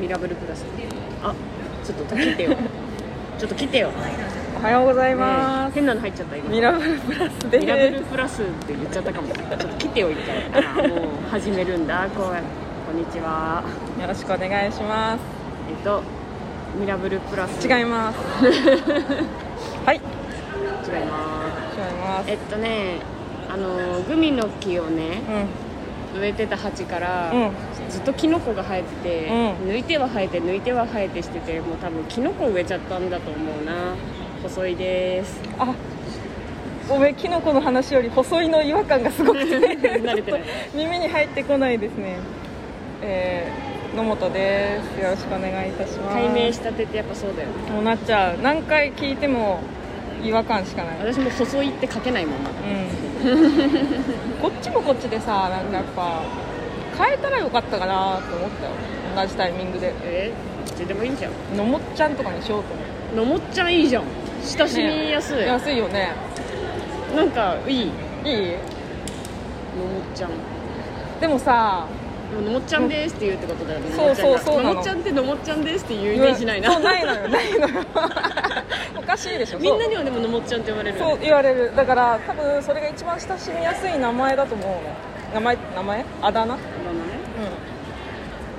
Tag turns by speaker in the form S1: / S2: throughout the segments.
S1: ミラブルプラスあちょっと来てよ。ちょっと来 てよ。
S2: おはようございます、ね
S1: 変なの入っちゃった今。
S2: ミラブルプラスで
S1: ミラブルプラスって言っちゃったかも。ちょっと来てよ一回あらもう始めるんだ。こうこんにちは。
S2: よろしくお願いします。
S1: えっとミラブルプラス。
S2: 違います。はい。違います。
S1: 違います。
S2: ます
S1: えっとねあのグミの木をね
S2: うん。
S1: 植えてた鉢から、
S2: うん、
S1: ずっとキノコが生えてて、
S2: うん、
S1: 抜いては生えて抜いては生えてしててもう多分キノコ植えちゃったんだと思うな。細いです。
S2: あおめキノコの話より細いの違和感がすごくて。
S1: 慣れてない
S2: 耳に入ってこないですね。えー野本です。よろしくお願いいたします。
S1: 解明したてってやっぱそうだよね。
S2: もうなっちゃう。何回聞いても違和感しかない。
S1: 私も細いって書けないもんま。だ、
S2: うん。こっちもこっちでさなんかやっぱ変えたらよかったかなと思ったよ。同じタイミングで。
S1: え、どっちでもいいんじゃん。
S2: のもっちゃんとかにしようと思って
S1: のもっちゃんいいじゃん。親しみやすい、ね、
S2: 安いよね。
S1: なんかいい。
S2: いい？
S1: のもっちゃん。
S2: でもさ
S1: もの。もっちゃんですって言うってことだよね。
S2: そうそうそうの
S1: もっちゃんってのもっちゃんですって言うイメージないな、
S2: うん、ないのよ。ないのよ。おかしいでしょ。
S1: みんなにはでものもっちゃんって言われる。
S2: そう言われる。だから多分それが一番親しみやすい名前だと思うの。名前名前？あだ名？あ
S1: だ名？ね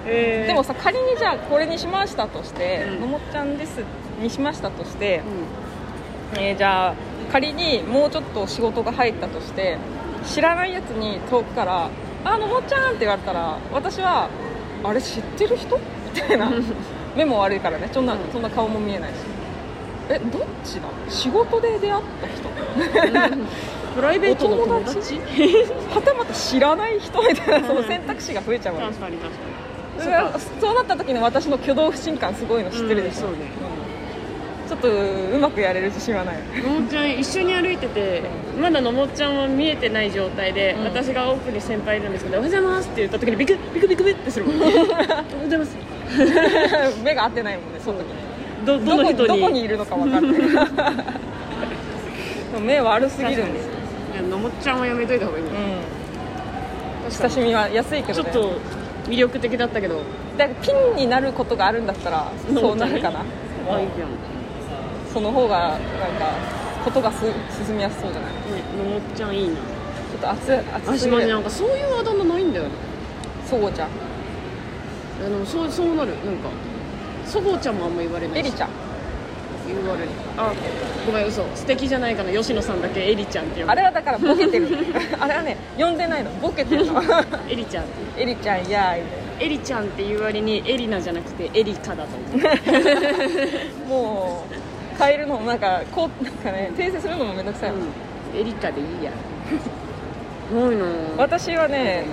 S1: うん、えー、
S2: でもさ仮にじゃあこれにしましたとして、
S1: うん、
S2: のもっちゃんですにしましたとして、
S1: うん、
S2: えー、じゃあ仮にもうちょっと仕事が入ったとして知らないやつに遠くから「「あのもっちゃん」って言われたら私は「あれ知ってる人?」みたいな。目も悪いからね。そんな,、そんな顔も見えないしえどっちだ？仕事で出会った人。
S1: プライベートの友達？
S2: はたまた知らない人みたいな。その選択肢が増えちゃうわけ
S1: 確かに確かに。
S2: そうなった時の私の挙動不信感すごいの知ってるでしょ、
S1: うん、そうね、うん
S2: ちょっとうまくやれる自信はない。
S1: のもちゃん一緒に歩いててまだのもちゃんは見えてない状態で、
S2: うん、
S1: 私が奥に先輩いるんですけど「おはようございます」って言った時にビクビクビクビクってするもん「おはようございます」
S2: 目が合ってないもんねその時。
S1: どどの人に？
S2: どこにいるのか分かんない。目悪すぎるんで。す
S1: のもちゃんはやめといた方がいい、
S2: うん、親しみは安いけど、ね、
S1: ちょっと魅力的だったけど。
S2: だピンになることがあるんだったらそうなるかな、ね、
S1: あいいじゃん。
S2: その方がなんかことがす進みやすそうじゃない？
S1: のもっちゃんいいな。
S2: ちょっと熱熱
S1: 私すなんかそういうあだ名ないんだよね。
S2: そごちゃん。
S1: あのそうそうなる。なんかそごうちゃんもあんま言われない
S2: エしリちゃん。
S1: 言われる。あごめん嘘。素敵じゃないかな吉野さんだけエリちゃんって呼ぶ。
S2: あれはだからボケてる あれはね呼んでないの。ボケてるの。
S1: エリちゃん。
S2: エリちゃんやーみい
S1: エリちゃんっていう割にエリナじゃなくてエリカだと思う。
S2: な も変えるのもなんかこうなんかね訂正するのもめんどくさい、
S1: うん、エリカでいいや。すごいな
S2: 私はね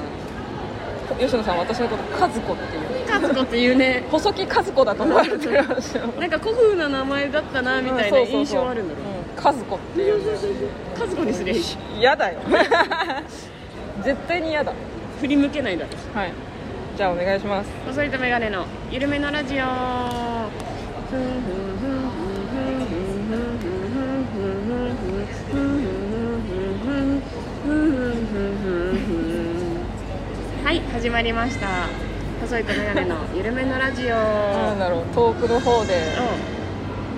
S2: 吉野さん私のこと和子っていう。
S1: 和子っていうね。
S2: 細木和子だと思われてる話
S1: なんか古風な名前だったなみたいな印象あるんだろ
S2: う,、和子っていう。
S1: 和子にすれゃ
S2: 嫌だよ。絶対に嫌だ。
S1: 振り向けないだろ。
S2: はい。じゃあお願いします。
S1: 細いとメガネの緩めのラジオ。ふんふんふん。はい始まりました。細いとメガネの緩めのラジオ。
S2: なんだろう遠くの方で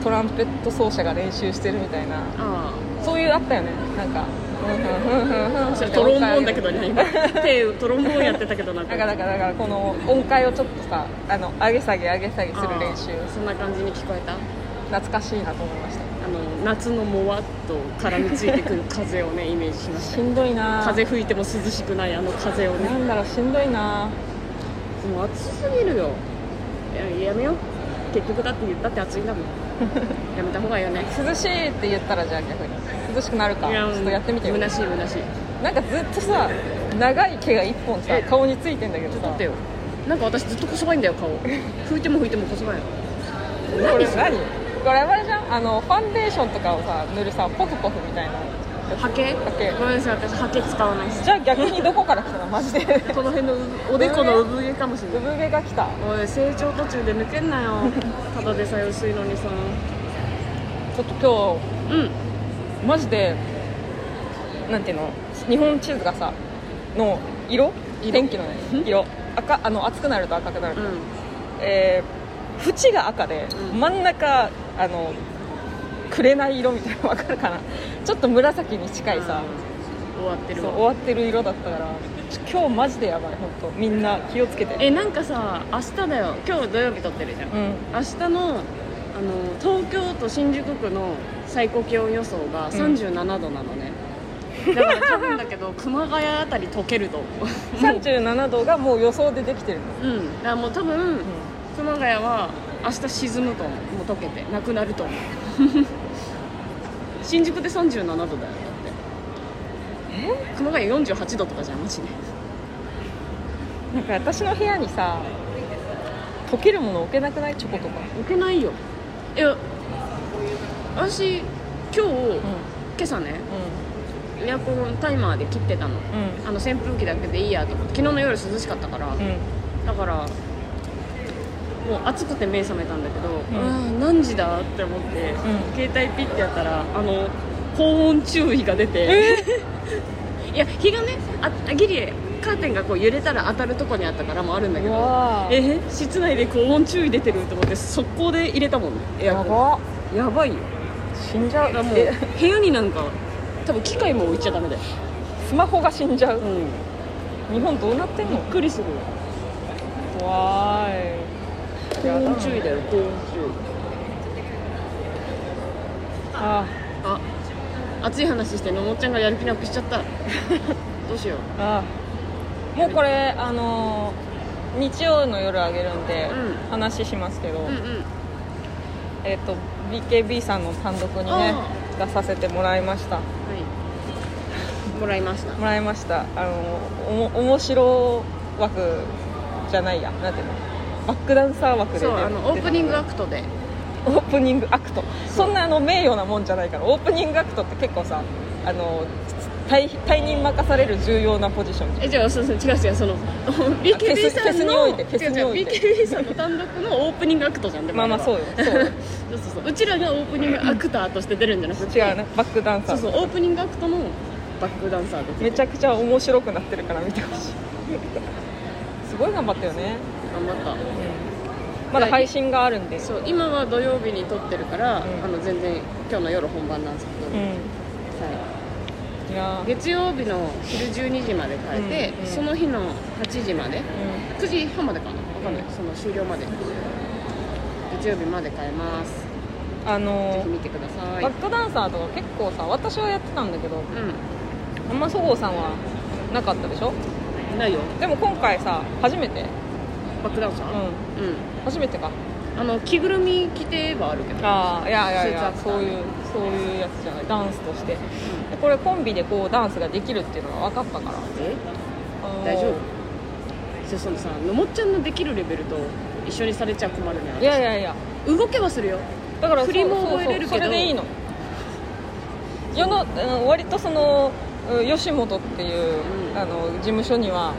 S1: う
S2: トランペット奏者が練習してるみたいな。
S1: あ
S2: そういうあったよね。なんか
S1: それトロンボーンだけどね今手トロンボーンやってたけどな
S2: だからだからだからこの音階をちょっとさあの上げ下げ上げ下げする練習
S1: そんな感じに聞こえた
S2: 懐かしいなと思いました
S1: あの夏のもわっと絡みついてくる風をね イメージしまし
S2: したんどいな。
S1: 風吹いても涼しくないあの風をね。
S2: なんだろうしんどいな。
S1: もう暑すぎるよ。いややめよう。結局だって言ったって暑いんだもん。やめた方がいいよね。
S2: 涼しいって言ったらじゃあ逆に。涼しくなるか。ち
S1: いや
S2: ょっとやってみてよ。
S1: 虚しい虚しい。
S2: なんかずっとさ長い毛が一本さ
S1: え？
S2: 顔についてんだけどさ。
S1: だってよ。なんか私ずっとこそばいんだよ顔。拭いても拭いてもこそばい。
S2: れ
S1: 何？
S2: これあれじゃんあのファンデーションとかをさ塗るさポフポフみたいな
S1: ハケ？
S2: ハケ。
S1: ごめんなさい私ハケ使わないです。
S2: じゃあ逆にどこから来たの？マジで。
S1: この辺のおでこの産毛かもしれない。
S2: 産毛が来た。
S1: おい成長途中で抜けんなよ。ただでさえ薄いのにさ。
S2: ちょっと今
S1: うん。
S2: 日マジでなんていうの？日本地図がさの色？
S1: 色？
S2: 天気のね
S1: ん？
S2: 色。赤あの暑くなると赤くなる
S1: うん。
S2: えー縁が赤で、
S1: うん。
S2: 真ん中あの紅色みたいなの分かるかな？ちょっと紫に近いさ、
S1: 終わってるわ。
S2: そう終わってる色だったから。今日マジでやばい本当。みんな気をつけて。
S1: えなんかさ明日だよ。今日土曜日撮ってるじゃん、
S2: うん。
S1: 明日のあの東京都新宿区の最高気温予想が37度なのね、だから多分だけど 熊谷あたり溶けると思う。
S2: 37度がもう予想でできてるの、
S1: うん。だからもう多分、熊谷は明日沈むと思うもう溶けてなくなると思う。新宿で37度だよだって。え？熊谷48度とかじゃんマジで。
S2: なんか私の部屋にさ溶けるもの置けなくない？チョコとか。
S1: 置けないよ。いや私今日、今朝ねエアコンタイマーで切ってたの。
S2: うん。
S1: あの扇風機だけでいいやと思って。昨日の夜涼しかったから、
S2: うんうん。
S1: だからもう暑くて目覚めたんだけど、
S2: ん。
S1: ああ何時だって思って、
S2: ん。
S1: 携帯ピッてやったらあの高温注意が出て、いや日がねあギリカーテンがこう揺れたら当たるとこにあったからもあるんだけ
S2: う
S1: どえ室内で高温注意出てると思って速攻で入れたもんね。エアコン。
S2: やば
S1: やばいよ。
S2: 死んじゃう。
S1: もう
S2: え。
S1: 部屋になんか多分機械も置いちゃダメだよ、
S2: スマホが死んじゃう。
S1: うん、
S2: 日本どうなってん
S1: びっ
S2: の
S1: くりする
S2: 怖い
S1: 高温注意だよ高温注意
S2: あ
S1: あ熱い話してのもっちゃんがやる気なくしちゃった。どうしよう。
S2: あもうこれあのー日曜の夜あげるんで、
S1: うん。
S2: 話しますけど、
S1: うんうん。
S2: えっ、と BKB さんの単独にね
S1: あ。
S2: 出させてもらいました。
S1: はい。もらいました。
S2: もらいました。あのおも面白枠じゃないやなんていうの？バックダンサー枠で
S1: そう
S2: 出
S1: あのオープニング
S2: 出
S1: アクトで。
S2: たオープニングアクト。そんなあの名誉なもんじゃないからオープニングアクトって結構さあの退退任任される重要なポジション。じゃん
S1: えじゃあそうそう違う違うその BKB さんの
S2: おいてフェスにおいて。
S1: 違う違う BKB さんの単独のオープニングアクトじゃんでも
S2: まあまあそうよ。そう。よ
S1: そうそうそう。うちらがオープニングアクターとして出るんじゃなくて
S2: 違うねバックダンサー。
S1: そうそうオープニングアクトのバックダンサーで
S2: めちゃくちゃ面白くなってるから見てほしいすごい頑張ったよ。ね、
S1: 頑張った
S2: まだ配信があるんで。
S1: そう今は土曜日に撮ってるから、
S2: ん。
S1: あの全然今日の夜本番なんですけど、
S2: うん。
S1: はい。
S2: や。ー
S1: 月曜日の昼12時まで変えて、
S2: うん。うん。
S1: その日の8時まで。
S2: う
S1: 9時半までかな？分かんない、
S2: うん。
S1: その終了まで。月曜日まで変えます、
S2: んあのー
S1: ぜひ見てください。
S2: バックダンサーとか結構さ私はやってたんだけど
S1: う
S2: あんまそごうさんはなかったでしょ？
S1: んないよ。
S2: でも今回さ初めて？
S1: バックダンサー
S2: うん。
S1: うん、
S2: 初めてか。
S1: あの着ぐるみ着てはあるけど。
S2: ああいやいやいやそういうそういうやつじゃない。ダンスとして。でこれコンビでこうダンスができるっていうのが分かったから。
S1: え？
S2: あのー
S1: 大丈夫？じゃあそのさのもっちゃんのできるレベルと一緒にされちゃ困るね。
S2: いやいやいや。
S1: 動けはするよ。
S2: だから
S1: 振りも覚えれるけど。
S2: それでいいの。世のうん割とそのうん吉本っていう、
S1: うん。
S2: あの事務所には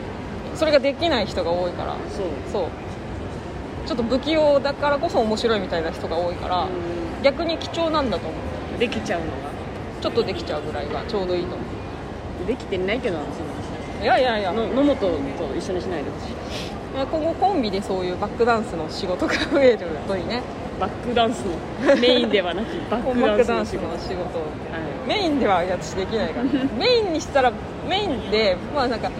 S2: それができない人が多いから。
S1: そう。
S2: ちょっと不器用だからこそ面白いみたいな人が多いから、
S1: う
S2: 逆に貴重なんだと思う。ん
S1: できちゃうのが？
S2: ちょっとできちゃうぐらいがちょうどいいと思
S1: できてないけど
S2: いやいやいや、
S1: の野本と一緒にしないでほしい。
S2: まあ今後コンビでそういうバックダンスの仕事が増えるといいね。
S1: バックダンスのメインではなく バッ
S2: バ
S1: クダンス
S2: の仕事。
S1: は
S2: メインでは私できないから。メインにしたらメインでまあなんか、し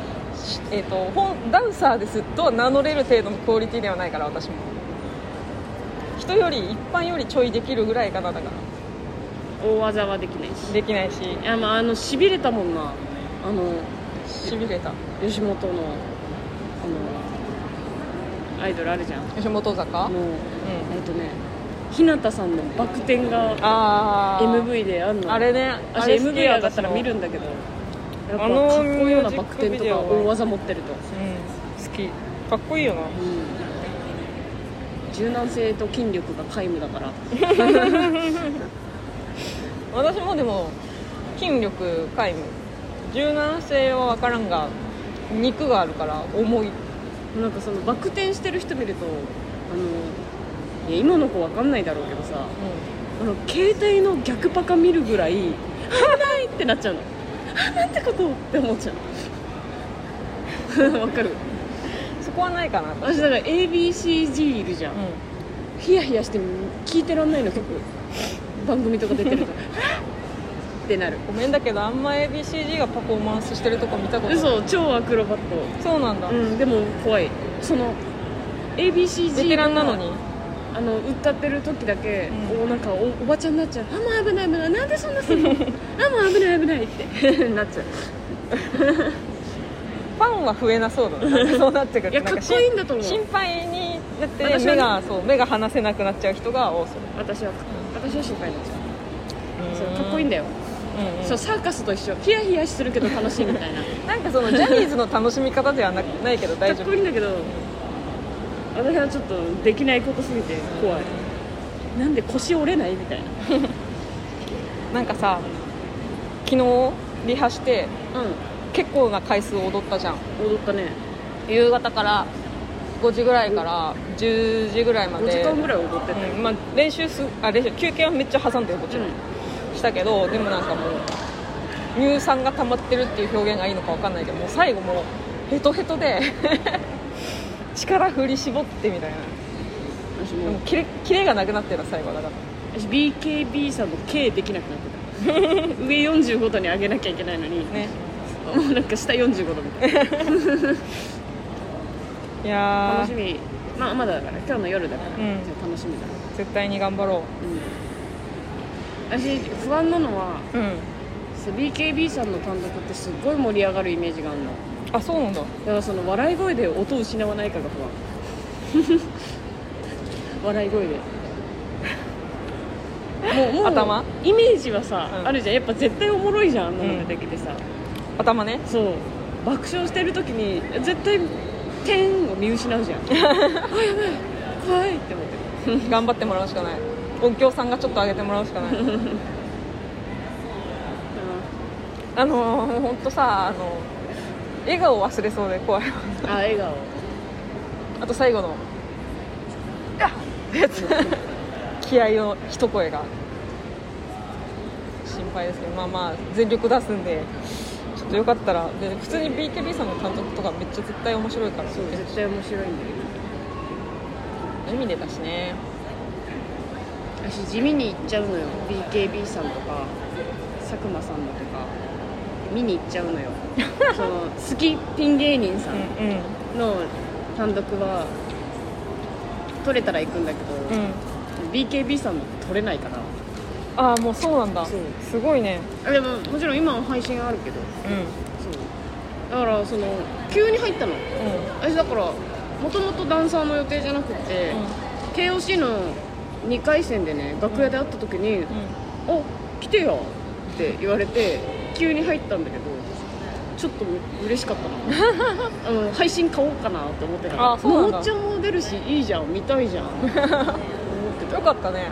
S2: えー、と本ダンサーですとは名乗れる程度のクオリティではないから私も。人より一般よりちょいできるぐらいかなだから。
S1: い大技はできないし。
S2: できないし。
S1: いやまああのしびれたもんな。あの
S2: しびれた。
S1: 吉本のあのアイドルあるじゃん。
S2: 吉本坂？
S1: あの
S2: うん。
S1: えっとね日向さんのバク転が
S2: ああ
S1: MV であんの。
S2: あれね。
S1: 私
S2: あれ
S1: MV 上がったら見るんだけどやっぱ
S2: あの
S1: かっこいいようなバク転とか大技持ってると、
S2: うん。好き。かっこいいよな。
S1: うん、柔軟性と筋力が皆無だから。
S2: 私もでも筋力皆無。柔軟性は分からんが肉があるから重い。
S1: なんかそのバク転してる人見るとあのいや今の子わかんないだろうけどさあの携帯の逆パカ見るぐらい危ないってなっちゃうの。あ なんてことって思っちゃう。わかる。
S2: そこはないかな。と、
S1: 私だから ABCG いるじゃん、
S2: う
S1: ヒヤヒヤして聞いてらんないの曲。番組とか出てると ってなる。
S2: ん、ごめんだけどあんま ABCG がパフォーマンスしてるとこ見たことない。
S1: 嘘超アクロバッ
S2: そうなんだ、
S1: トうんでも怖い。その ABCG
S2: ベテランなのに
S1: あの歌ってる時だけ、
S2: うん。
S1: おなんかおおばちゃんになっちゃう。あもう危ない危ない。なんでそんなするの？あもう危ない危ないって。なっちゃう。
S2: ファンは増えなそうだねな。んかそうなってくる
S1: いやかっこいいんだと思う。
S2: 心配になって目がそう目が離せなくなっちゃう人が多そう。
S1: 私は私は心配になっちゃうそうかっこいいんだよ、
S2: うんうん。
S1: そうサーカスと一緒。ヒヤヒヤするけど楽しいみたいな。
S2: なんかそのジャニーズの楽しみ方ではなないけど大
S1: か
S2: 丈夫。
S1: っこいいんだけど私はちょっとできないことすぎて怖い。なんで腰折れないみたいな。
S2: なんかさ昨日リハして
S1: う
S2: 結構な回数踊ったじゃん。
S1: ん踊ったね。
S2: 夕方から5時ぐらいから10時ぐらいま
S1: 5
S2: で
S1: 時間ぐらい踊ってたよ、
S2: うんまあ、練習すあ練習休憩はめっちゃ挟んでるもちろん、したけどでもなんかもう乳酸が溜まってるっていう表現がいいのかわかんないけどもう最後もうヘトヘトで力振り絞ってみたいな。
S1: 私も。
S2: でもキレキレがなくなってるの最後だから。
S1: 私 BKB さんの K できなくなってた。上45度に上げなきゃいけないのに、
S2: ね。
S1: もうなんか下45度みたいな。い
S2: やー。
S1: 楽しみ。まあまだだから今日の夜だから、
S2: うん。
S1: じゃあ楽しみだ
S2: 絶対に頑張ろ
S1: う。ん。私不安なのは
S2: ううん。
S1: そう BKB さんの単独ってすっごい盛り上がるイメージがあるの
S2: あそうなんだ。
S1: だからその笑い声で音を失わないかが不安。笑い声で。もうもう
S2: 頭？
S1: イメージはさ、
S2: うん。
S1: あるじゃん。やっぱ絶対おもろいじゃんあん。なの出てきてさ、
S2: 頭ね。
S1: そう。爆笑してる時に絶対点を見失うじゃん。あやばい。怖いって思って
S2: 頑張ってもらうしかない。音響さんがちょっと上げてもらうしかない。あのー、ほんとさあの笑顔忘れそうで怖い
S1: あ笑顔。
S2: あと最後の「や。っ!」ってやつ。気合の一声が。心配ですけど。まあまあ全力出すんで。ちょっとよかったら。で普通に BKB さんの監督とかめっちゃ絶対面白いから。
S1: そう絶対面白いんだよ
S2: 海でだしね。
S1: 私地味に行っちゃうのよ。BKB さんとか佐久間さんだとか見に行っちゃうのよ。その好きピン芸人さん
S2: うんうん。
S1: の単独は撮れたら行くんだけど、
S2: うん。
S1: BKB さんの撮れないから。
S2: ああもうそうなんだ。すごいね。
S1: あでももちろん今は配信あるけど。
S2: うん。
S1: そう。だからその急に入ったの。
S2: う
S1: 私だからもともとダンサーの予定じゃなくて、KOC の2回戦でね楽屋で会った時に
S2: んうん「
S1: お来てよ」って言われて急に入ったんだけどちょっと嬉しかったな。あ の配信買おうかなと思ってた
S2: あそうなんだ。
S1: もっちゃんも出るしいいじゃん見たいじゃん。思ってた、
S2: よかったね。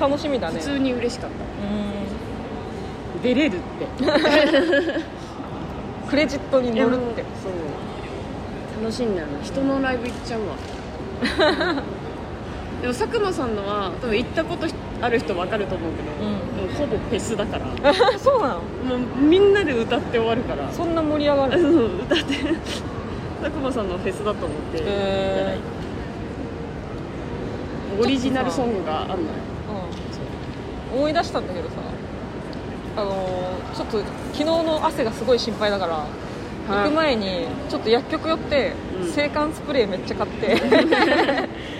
S2: 楽しみだね。
S1: 普通に嬉しかった。
S2: うん。
S1: 出れるって。
S2: クレジットに乗るって。
S1: そう。楽しいんだよな。人のライブ行っちゃうわ。でも佐久間さんのは多分行ったことある人分かると思うけど、
S2: うん。
S1: もうほぼフェスだから。
S2: そうなの？
S1: もうみんなで歌って終わるから。
S2: そんな盛り上がる？
S1: うん歌って。佐久間さんのフェスだと思って。
S2: へ
S1: てオリジナルソングがあんのよ。
S2: うん。思い出したんだけどさあのーちょっと昨日の汗がすごい心配だから、行く前にちょっと薬局寄って
S1: うん。
S2: 制汗スプレーめっちゃ買って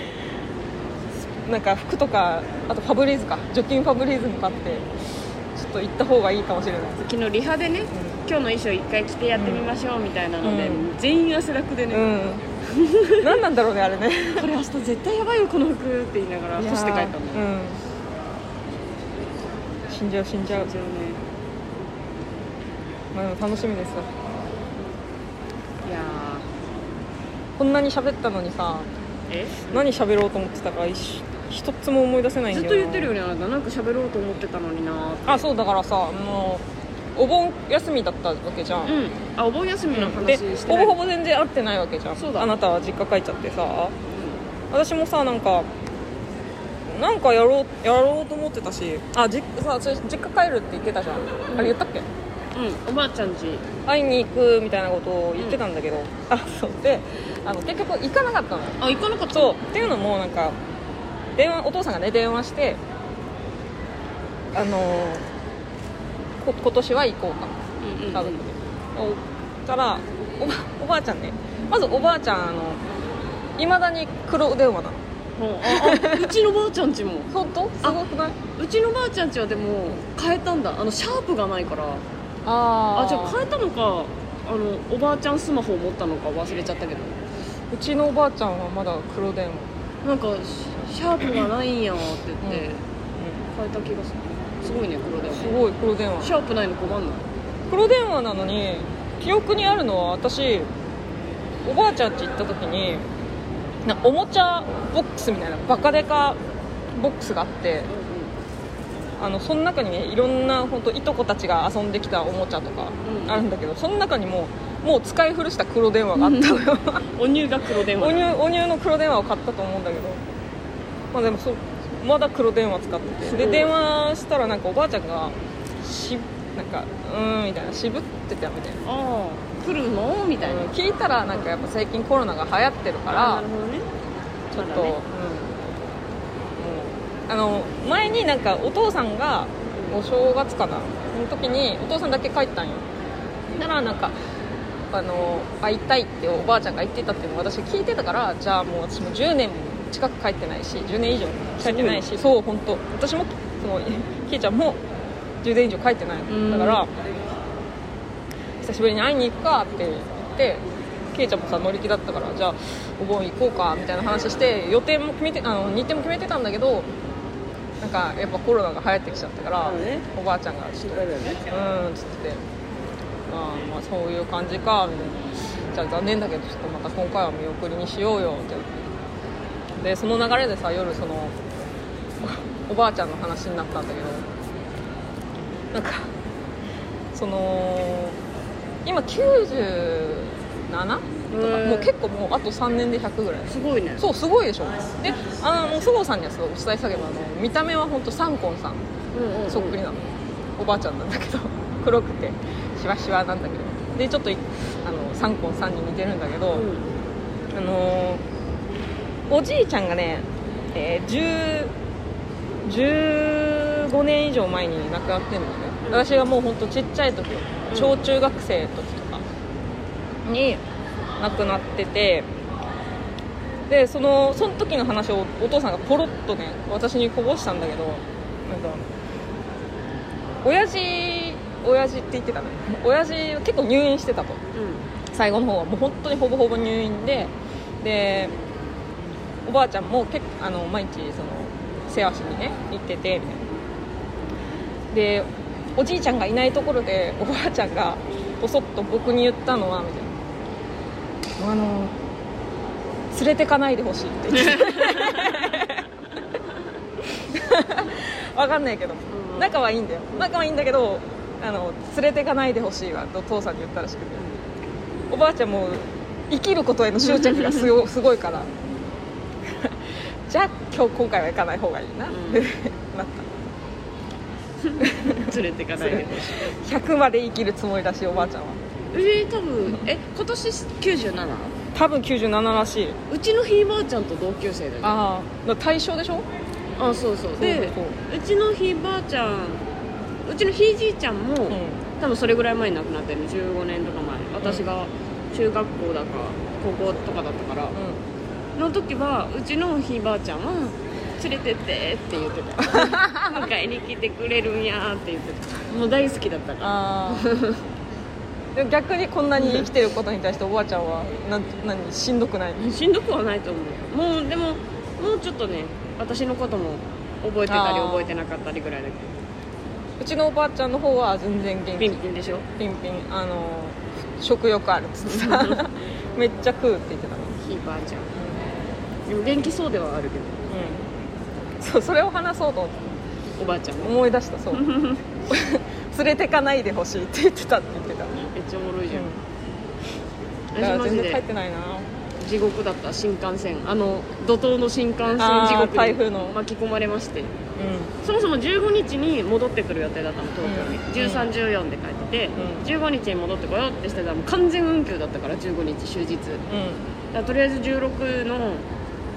S2: なんか服とかあとファブリーズか。除菌ファブリーズも買ってちょっと行った方がいいかもしれない。
S1: 昨日リハでね、今日の衣装一回着てやってみましょうみたいなので、
S2: うん。
S1: 全員汗だくでね、
S2: うん。何なんだろうねあれね。
S1: これ明日絶対やばいよこの服って言いながら干して帰ったんだよ、
S2: うん。死んじゃう死んじゃう。
S1: ね。
S2: まあでも楽しみですわ
S1: いや
S2: こんなに喋ったのにさ何喋ろうと思ってたか一一つも思い出せないん
S1: ず
S2: だよな。
S1: っと言ってるよねあなた。なんか喋ろうと思ってたのにな
S2: あそうだからさもうお盆休みだったわけじゃん、
S1: うん。あお盆休みの話
S2: で
S1: してない。
S2: ほぼほぼ全然会ってないわけじゃん。
S1: そうだ。
S2: あなたは実家帰っちゃってさ。私もさなんかなんかやろうやろうと思ってたし。あじさそれ実家帰るって言ってたじゃん、あれ言ったっけ？
S1: うん。おばあちゃんち
S2: 会いに行くみたいなことを言ってたんだけど、あそう。であの結局行かなかったのよ。
S1: あ行かなかった
S2: そう。っていうのもなんか電話お父さんがね電話してあのこ今年は行こうか。
S1: うんうん
S2: 家族で。おからおばおばあちゃんね。まずおばあちゃんあのいまだに黒電話なの
S1: うちのばあちゃんちも。
S2: 本当？すごくない？う
S1: ちのばあちゃんちはでも変えたんだ。あのシャープがないから。
S2: あ
S1: あじゃあ変えたのかあのおばあちゃんスマホを持ったのか忘れちゃったけど。
S2: うちのおばあちゃんはまだ黒電話、
S1: なんかシシャープがないんやって言って
S2: うん。
S1: 変えた気がする。すごいね黒電話。
S2: すごい黒電話
S1: シャープないの困んない。
S2: 黒電話なのに記憶にあるのは私おばあちゃん家行った時になおもちゃボックスみたいなバカデカボックスがあってあのその中にねいろんな本当いとこたちが遊んできたおもちゃとか
S1: うん。
S2: あるんだけど、その中にももう使い古した黒電話があったのよ。
S1: お乳が黒電話。
S2: お乳お乳の黒電話を買ったと思うんだけどまあでもそうまだ黒電話使ってて。で電話したらなんかおばあちゃんがしなんかうーんみたいな渋ってたみたいな。
S1: ああ来るの？みたいな、
S2: うん聞いたらなんかやっぱ最近コロナが流行ってるから
S1: あなるほどね。
S2: ちょっと、
S1: ね。
S2: うん。あの前になんかお父さんがお正月かな？の時にお父さんだけ帰ったんよ。だからなんかあの会いたいっておばあちゃんが言ってたっていうのを私聞いてたからじゃあもう私も10年近く帰ってないし10年以上。帰ってないし。そう本当。私もその きいちゃんも10年以上帰ってない
S1: うん。
S2: だから久しぶりに会いに行くかって言ってケイちゃんもさ乗り気だったからじゃあお盆行こうかみたいな話して予定も決めてあの日程も決めてたんだけどなんかやっぱコロナが流行ってきちゃったから、
S1: ね。
S2: おばあちゃんがちょっと
S1: ね。
S2: うーんっつってあーまあそういう感じかみたいな。じゃあ残念だけどちょっとまた今回は見送りにしようよってでその流れでさ夜そのおばあちゃんの話になったんだけどなんかその今97とかもう結構もうあと3年で100ぐらい。
S1: すごいね。
S2: そうすごいでしょ。であのそごうさんにはそうお伝えしたけどあの見た目は本当サンコンさん。そっくりなの。おばあちゃんなんだけど 黒くてシワシワなんだけど。でちょっといあのサンコンさんに似てるんだけど、
S1: うん。
S2: あのーおじいちゃんがね、えー10 15年以上前に亡くなってるんだよね私がもう本当ちっちゃい時
S1: うん。
S2: 小中学生の時とかに亡くなっててでそのその時の話をお父さんがポロッとね私にこぼしたんだけどなんか親父親父って言ってたね親父結構入院してたと。最後の方はもう本当にほぼほぼ入院ででおばあちゃんも結構あの毎日その世話しにね行っててみたいな。でおじいちゃんがいないところでおばあちゃんがぼそっと僕に言ったのはみたいな。あの連れてかないでほしいって言って。わかんないけど。仲はいいんだよ。仲はいいんだけどあの連れてかないでほしいわと父さんに言ったらしくて。おばあちゃんも生きることへの執着がすごすごいから。じゃあ今日今回は行かない方がいいな。って、
S1: うん。
S2: な っ
S1: 連れてかないで。ほしい
S2: た100まで生きるつもりだしおばあちゃんは。
S1: えー、多分え今年 97?
S2: 多分97らしい。う
S1: ちのひいばあちゃんと同級生だよ
S2: ああ。対象でしょ？
S1: あそうそうで
S2: そう
S1: うちのひいばあちゃんうちのひいじいちゃんも、
S2: そう
S1: 多分それぐらい前に亡くなってる15年とか前。私が中学校だか高校とかだったから。
S2: うん、
S1: の時はうちのひいばあちゃんは連れてってって言ってた。迎えに来てくれるんやって言ってた。もう大好きだったか
S2: ああ でも逆にこんなに生きてることに対しておばあちゃんはなん何しんどくない？
S1: らしんどくはないと思うもうでももうちょっとね私のことも覚えてたり覚えてなかったりぐらいだけ
S2: うちのおばあちゃんの方は全然元気。
S1: どピンピンでしょ？
S2: ピンピン。あの食欲あるっつってさ めっちゃ食うって言ってたの。
S1: ひいばあちゃんでも元気そうではあるけど。
S2: うん。そうそれを話そうと思って。
S1: おばあちゃんも
S2: 思い出したそう。連れてかないでほしいって言ってた。って言ってた、
S1: めっちゃおもろいじゃん、
S2: だから全然帰ってないな。
S1: 地獄だった新幹線。あの怒涛の新幹線地獄
S2: 台風の。
S1: に巻き込まれまして。
S2: う
S1: そもそも15日に戻ってくる予定だったの東京に、
S2: うん。
S1: 1314で帰ってて、
S2: うん。
S1: 15日に戻ってこようってしてたらもう完全運休だったから15日終日。
S2: うん。
S1: らとりあえず16の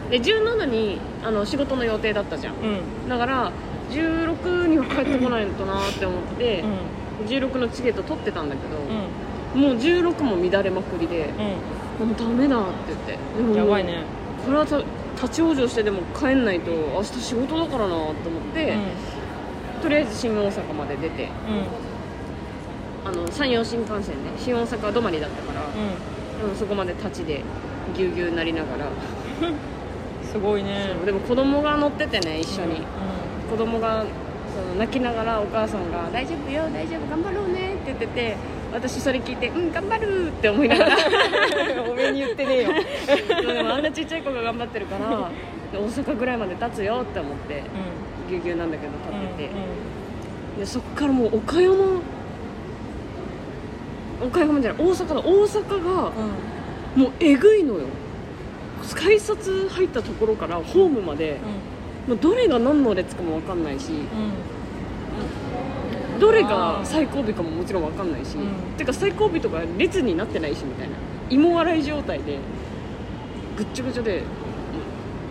S1: で17にあの仕事の予定だったじゃん。
S2: うん。
S1: だから16には帰ってこないとなって思って
S2: うん。
S1: 16のチケット取ってたんだけど、
S2: う
S1: もう16も乱れまくりで
S2: ん。
S1: もうダメだって言ってでも
S2: うんやばいね。
S1: これはた立ち往生してでも帰んないと明日仕事だからなと思って、とりあえず新大阪まで出て
S2: うん。
S1: あの山陽新幹線で新大阪止まりだったから、
S2: うん。
S1: でもそこまで立ちでぎゅうぎゅうなりながら、
S2: すごいね。
S1: でも子供が乗っててね一緒に、
S2: う
S1: 子供がその泣きながらお母さんが「大丈夫よ大丈夫頑張ろうね」って言ってて私それ聞いて「うん頑張る」って思いながら。
S2: ん おめえに言ってねえよ。
S1: でもあんなちっちゃい子が頑張ってるからで大阪ぐらいまで立つよって思ってぎゅうぎゅうなんだけど立ってて、でそっからもう岡山岡山じゃない大阪だ。大阪がもうえぐいのよ改札入ったところからホームまでもうどれが何の列かも分かんないしどれが最後尾かももちろん分かんないし、
S2: うん。
S1: てか最後尾とか列になってないしみたいな。芋洗い状態でぐっちょぐちょで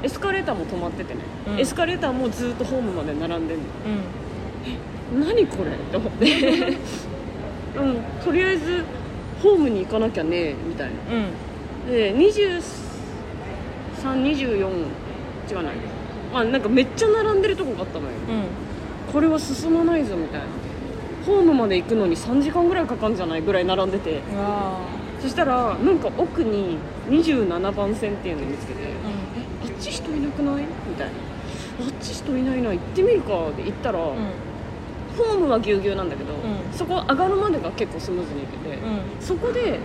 S1: エスカレーターも止まっててね、
S2: うん。
S1: エスカレーターもずっとホームまで並んでんの。
S2: うん。
S1: 何これ？って思って。うんとりあえずホームに行かなきゃねみたいな。
S2: うん
S1: で2324違わない。まあなんかめっちゃ並んでるとこがあったのよ。
S2: うん。
S1: これは進まないぞみたいな。ホームまで行くのに3時間ぐらいかかるんじゃないぐらい並んでて。そしたらなんか奥に27番線っていうのを見つけて
S2: ー
S1: あっち人いなくないみたいな。あっち人いないな行ってみるかで行ったら、
S2: うん。
S1: ホームはぎゅうぎゅうなんだけど、
S2: ん。
S1: そこ上がるまでが結構スムーズに行けて、
S2: うん。
S1: そこで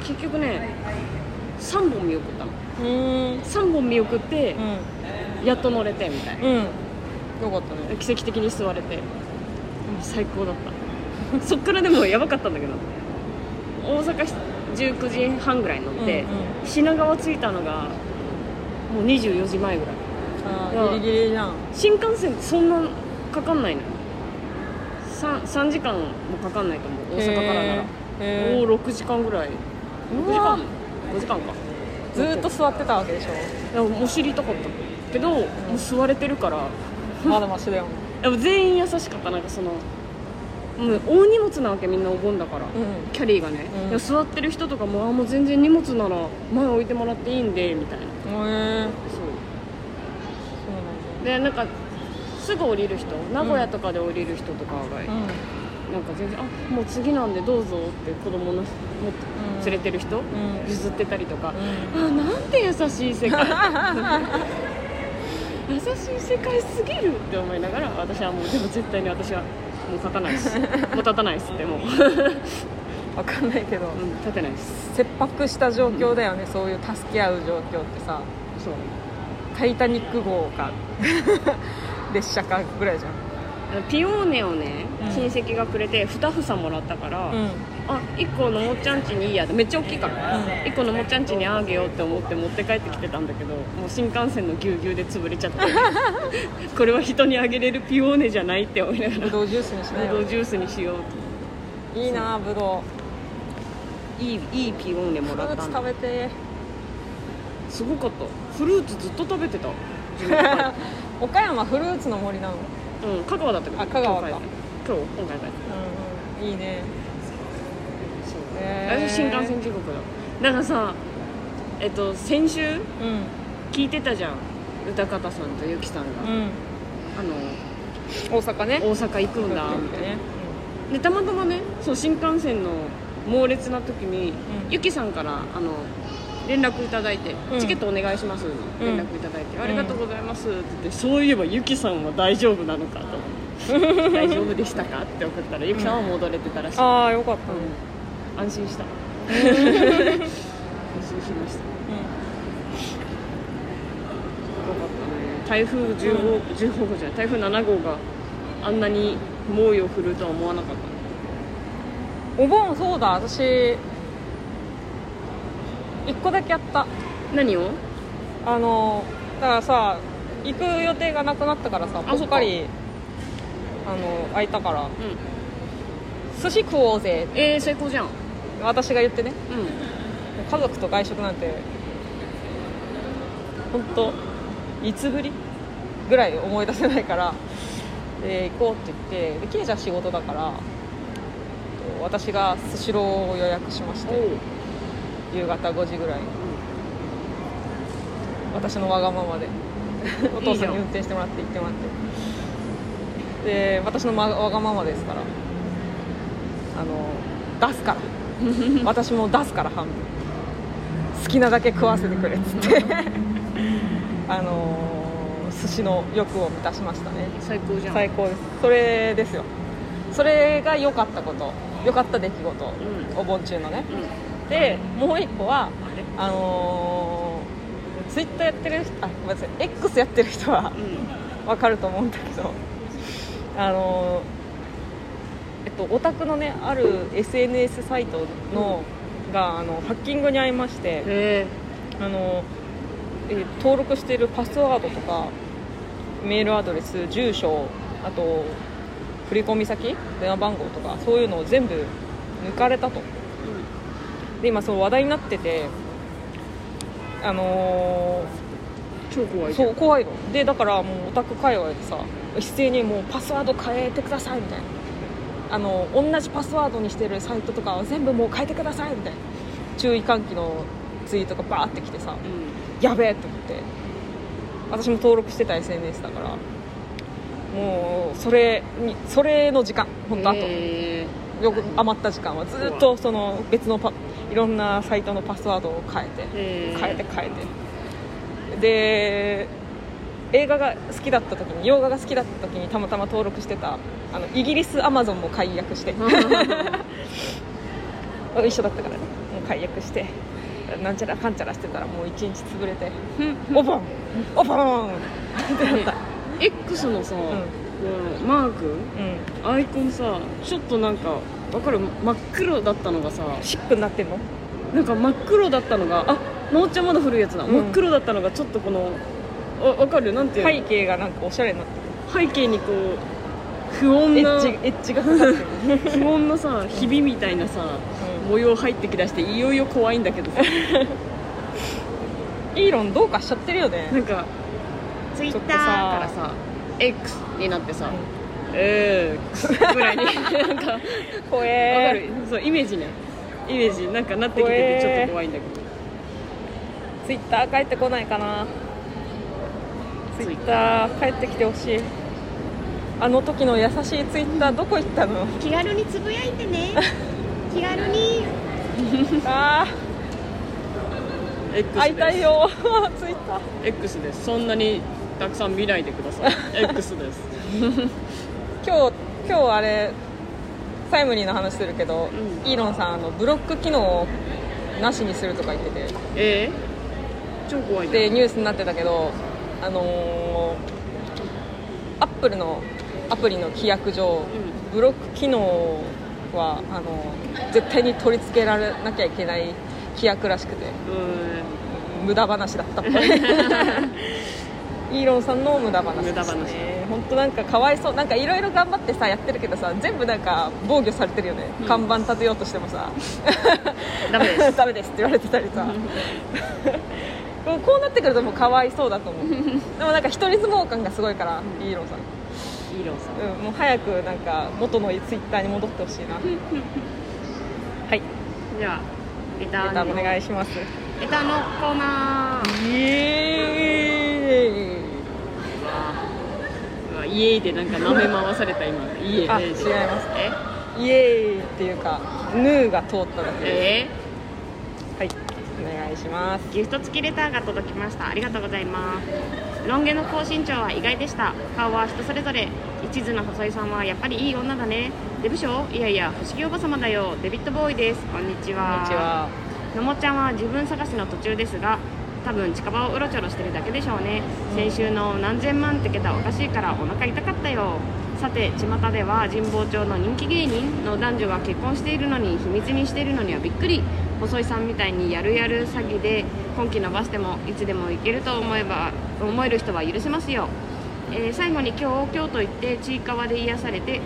S1: 結局ね3本見送ったの。
S2: うん
S1: 3本見送って
S2: う
S1: やっと乗れてみたいな、
S2: んうん。よかったね。
S1: 奇跡的に座れて。もう最高だった。そっからでもやばかったんだけど。大阪19時半ぐらいに乗って、
S2: うん
S1: 品川着いたのがもう24時前ぐらい。
S2: あーギリギリじゃん。
S1: 新幹線ってそんなかかんないのよ。3, 3時間もかかんないと思う大阪からなら。
S2: へー。
S1: おお6時間ぐらい。6時間
S2: うわ。
S1: 5時間か
S2: ずーっと座ってたわけでしょ。
S1: でもお知りたかったけど、もう座れてるから。
S2: まだマシだよね
S1: でも全員優しかった。なんかそのもう大荷物なわけみんなお盆だから、
S2: うん。
S1: キャリーがね、
S2: うん。
S1: でも座ってる人とかもあもう全然荷物なら前置いてもらっていいんでみたいな。
S2: へえ
S1: そう。
S2: そう
S1: でなんかすぐ降りる人。名古屋とかで降りる人とかが、
S2: なん。だ
S1: なんか全然「あもう次なんでどうぞ」って子供の持って
S2: うん
S1: 連れてる人、
S2: ん。
S1: 譲ってたりとか、
S2: うん。
S1: あなんて優しい世界。優しい世界すぎるって思いながら私はもうでも絶対に私はもう立たないです。もう立たないですってもう、うん、
S2: わかんないけど。
S1: 立てないです。
S2: 切迫した状況だよねそういう助け合う状況ってさ。
S1: そう「
S2: タイタニック号」か 列車かぐらいじゃん
S1: ピオーネをね、
S2: うん。
S1: 親戚がくれて2房もらったから、
S2: うん。
S1: あ1個のもっちゃんちにいいやってめっちゃ大きいから、
S2: うん。
S1: 1個のもっちゃんちにあげようって思って持って帰ってきてたんだけどもう新幹線のぎゅうぎゅうで潰れちゃってこれは人にあげれるピオーネじゃないって思いながら
S2: ぶどうジュースにしなよ。
S1: ブドウジュースにしよう
S2: いいなぶど
S1: といいいいピオーネもらった
S2: 食べて。
S1: すごかった。フルーツずっと食べてた。
S2: 岡山フルーツの森なの
S1: うん香川だったけど。
S2: あ香川か。
S1: 今日今回帰って
S2: うんうん。いいね。
S1: そう。
S2: へー。
S1: 新幹線時刻だ。だからさえっと先週
S2: うん。
S1: 聞いてたじゃん。歌方さんとゆきさんが、
S2: うん。
S1: あの
S2: 大阪ね。
S1: 大阪行くんだ。みたいな
S2: ね。
S1: でたまたまねそう新幹線の猛烈な時に、
S2: うん。
S1: ゆきさんからあの連絡いただいて、
S2: うん。
S1: チケットお願いします。の
S2: うん。
S1: 連絡いただいて、ありがとうございます。って言ってそういえばゆきさんは大丈夫なのかと 大丈夫でしたか？って送ったらゆきさんは戻れてたらしい、
S2: ああよかった。
S1: 安心した。安心しました。よかったね。台風10号、10号じゃない台風7号があんなに猛威を振るうとは思わなかった。
S2: お盆そうだ。私一個だけやった。
S1: 何を？
S2: あのだからさ行く予定がなくなったからさ
S1: あ
S2: ぽっかりあの空いたから。
S1: うん。
S2: 寿司食おうぜ。
S1: えー、最高じゃん。うん
S2: 私が言ってね。家族と外食なんて本当いつぶり？ぐらい思い出せないから。で行こうって言ってでケイちゃん仕事だから私がスシローを予約しまして夕方5時ぐらい。私のわがままで。お父さんに運転してもらって行ってもらって。で私のまわがままですから。あの出すから。私も出すから半分。好きなだけ食わせてくれっつって。あの寿司の欲を満たしましたね。
S1: 最高じゃん。
S2: 最高です。それですよ。それが良かったこと。良かった出来事、
S1: う
S2: お盆中のね。
S1: うん
S2: でもう一個は
S1: あ
S2: のツイッターやってる人あごめんなさい X やってる人は
S1: うん。
S2: わかると思うんだけどあのえっとオタクのねある SNS サイトの、があのハッキングに遭いまして
S1: へ
S2: あの、えー登録しているパスワードとかメールアドレス住所あと振込先電話番号とかそういうのを全部抜かれたとで今そう話題になっててあの
S1: 超怖
S2: ー
S1: い
S2: そう怖いの。でだからもうオタク界隈でさ一斉にもうパスワード変えてくださいみたいな。あの同じパスワードにしてるサイトとかは全部もう変えてくださいみたいな。注意喚起のツイートがバーってきてさ
S1: うん。
S2: やべえと思って。私も登録してた SNS だから。もうそれにそれの時間本当あと、
S1: へ
S2: よく余った時間は。ずっとその別のパいろんなサイトのパスワードを変えて変えて変えて。で映画が好きだった時に洋画が好きだった時にたまたま登録してたあのイギリスアマゾンも解約して。一緒だったからね。もう解約して。なんちゃらかんちゃらしてたらもう一日潰れて。オボンオボンってなった、
S1: X のさ、
S2: ん。
S1: このマーク
S2: うん、
S1: アイコンさちょっとなんかわかる？真っ黒だったのがさ
S2: シックになってんの？
S1: なんか真っ黒だったのがあのおっちゃんまだ古いやつだ、
S2: うん。
S1: 真っ黒だったのがちょっとこのわわかる？なんていうの、
S2: 背景がなんかおしゃれになってる。
S1: 背景にこう不穏な
S2: エッジエッジがかかってる、
S1: 不穏なさひびみたいなさ、模様入ってきだしていよいよ怖いんだけどさ。
S2: イーロンどうかしちゃってるよね。
S1: なんかツイッター。からさ X になってさ、えーぐらいに。なんか
S2: 怖
S1: わか
S2: え
S1: る。そうイメージね。イメージ。なんかなってきててちょっと怖いんだけど。
S2: ツイッター帰ってこないかな。ツイッター。帰ってきてほしい。あの時の優しいツイッターどこ行ったの？
S1: 気軽につぶやいてね。気軽に。
S2: あ
S1: X です。
S2: ー会いたいよ。ツイッター。
S1: X です。そんなにたくさん見ないでください。X です
S2: 今日今日あれタイムリーな話するけど、
S1: うん。
S2: イーロンさんあのブロック機能をなしにするとか言ってて。
S1: えー、超怖い
S2: で
S1: ね
S2: ニュースになってたけどあのーアップルのアプリの規約上、ブロック機能はあの絶対に取り付けられなきゃいけない規約らしくて。
S1: うん。
S2: 無駄話だった。っぽいイーロンさんの無駄話です
S1: 無駄話
S2: ね本当なんかかわいそう。なんかいろいろ頑張ってさやってるけどさ全部なんか防御されてるよね、
S1: うん。
S2: 看板立てようとしてもさ。
S1: ダメです。
S2: ダメですって言われてたりさ。こうこうなってくるともうかわいそうだと思う。でもなんか一人相撲感がすごいから、イーロンさん。
S1: ヒーローさん。
S2: うん、もう早くなんか元のツイッターに戻ってほしいな。はい。
S1: じゃあレタ
S2: ーお願いします。
S1: レターのコーナー。
S2: イエーイ
S1: うわイエーイでなんか舐め回された今イエーイ
S2: あ違います。
S1: え？
S2: イエーイっていうかヌーが通っただけで
S1: え？
S2: はいお願いします。
S1: ー、ギフト付きレターが届きました。ありがとうございます。ロン毛の高身長は意外でした。顔は人それぞれ。一途な細井さんはやっぱりいい女だね。デブ賞いやいや不思議おばさまだよ。デビッドボーイです。こんにち
S2: こ
S1: は
S2: んにちは。
S1: のもちゃんは自分探しの途中ですが多分近場をうろちょろしてるだけでしょうね。先週の何千万って桁おかしいからお腹痛かったよ。さて巷では神保町の人気芸人の男女が結婚しているのに秘密にしているのにはびっくり。細井さんみたいにやるやる詐欺で今期伸ばしてもいつでもいけると思えば思える人は許せますよ、えー最後に今日京都行ってちいかわで癒されて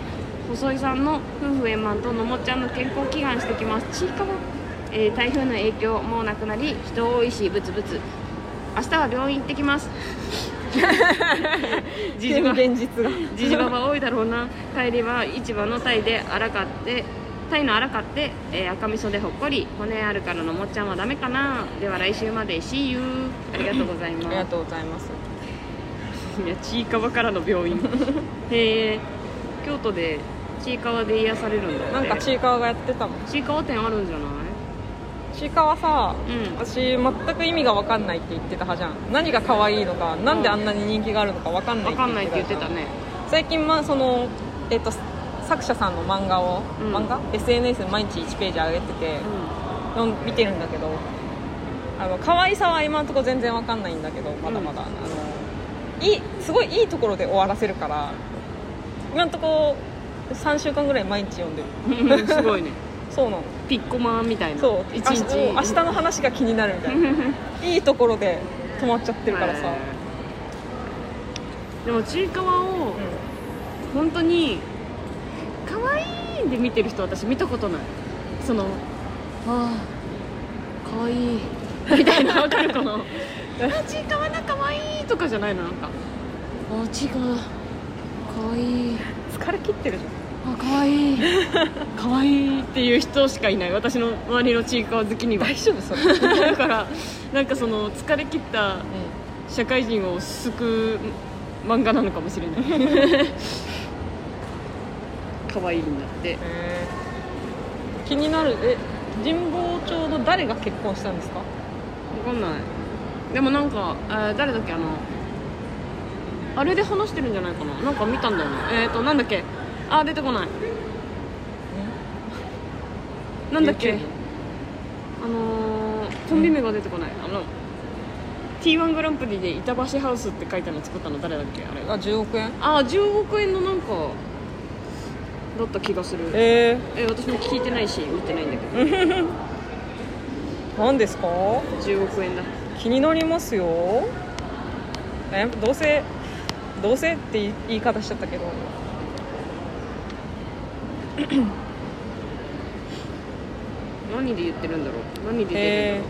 S1: 細井さんの夫婦円満とのもっちゃんの健康祈願してきます。ちいかわ、えー台風の影響もうなくなり人多いしブツブツ。明日は病院行ってきます。じじば
S2: 現実が。
S1: じじばば多いだろうな。帰りは市場のタイで荒買ってタイの荒買って、えー赤味噌でほっこり骨あるからのもっちゃんはダメかな。では来週まで See you ありがとうございます。
S2: ありがとうございます。
S1: いやちいかわからの病院。へえ。京都でちいかわで癒されるんだって
S2: なんかちいかわがやってたもん。
S1: ちいかわ店あるんじゃない？
S2: ちいかわさ
S1: うん。
S2: 私全く意味が分かんないって言ってた派じゃん。何が可愛いのかなんであんなに人気があるのか分かんない
S1: わかんないって言ってたね。
S2: 最近まあそのえっと作者さんの漫画を、
S1: うん。
S2: 漫画？SNS に毎日1ページ上げてて、読ん。見てるんだけどあの可愛さは今のところ全然わかんないんだけどまだまだ、あのいいすごいいいところで終わらせるから今のところ3週間ぐらい毎日読んでる。
S1: うんすごいね
S2: そうなの。
S1: ピッコマンみたいな。
S2: そう。
S1: 一日。
S2: 明日明日の話が気になるみたいな。いいところで止まっちゃってるからさ、
S1: へーでもちいかわを
S2: う
S1: 本当に可愛いで見てる人私見たことない。そのああ可愛いみたいな。わかるかなあちいかわな可愛いとかじゃないの？なんか。あちいかわ。可愛い。
S2: ん、疲れ切ってるじゃん
S1: あ可愛い。可愛いっていう人しかいない。私の周りのちいかわ好きには。
S2: 大丈夫それ、
S1: だからなんかその疲れ切った社会人を救う漫画なのかもしれない。可愛いんだって。
S2: 気になる。え神保町の誰が結婚したんですか？
S1: 分かんない。でもなんか、えー誰だっけ？あのあれで話してるんじゃないかな。なんか見たんだよね。えっ、ー、となんだっけ？あー出てこない。なんだっけ？あのー、コンビ名が出てこない、あの T1 グランプリで板橋ハウスって書いたの作ったの誰だっけ？あれ。
S2: あ10億円？
S1: ああ10億円のなんかだった気がする。
S2: え
S1: え私も聞いてないし見てないんだけど。
S2: ー、何ですか
S1: ？10億円だ。
S2: 気になりますよ。えどうせどうせって言い方しちゃったけど
S1: 何で言ってるんだろう？何で出てるんだ
S2: え
S1: ろ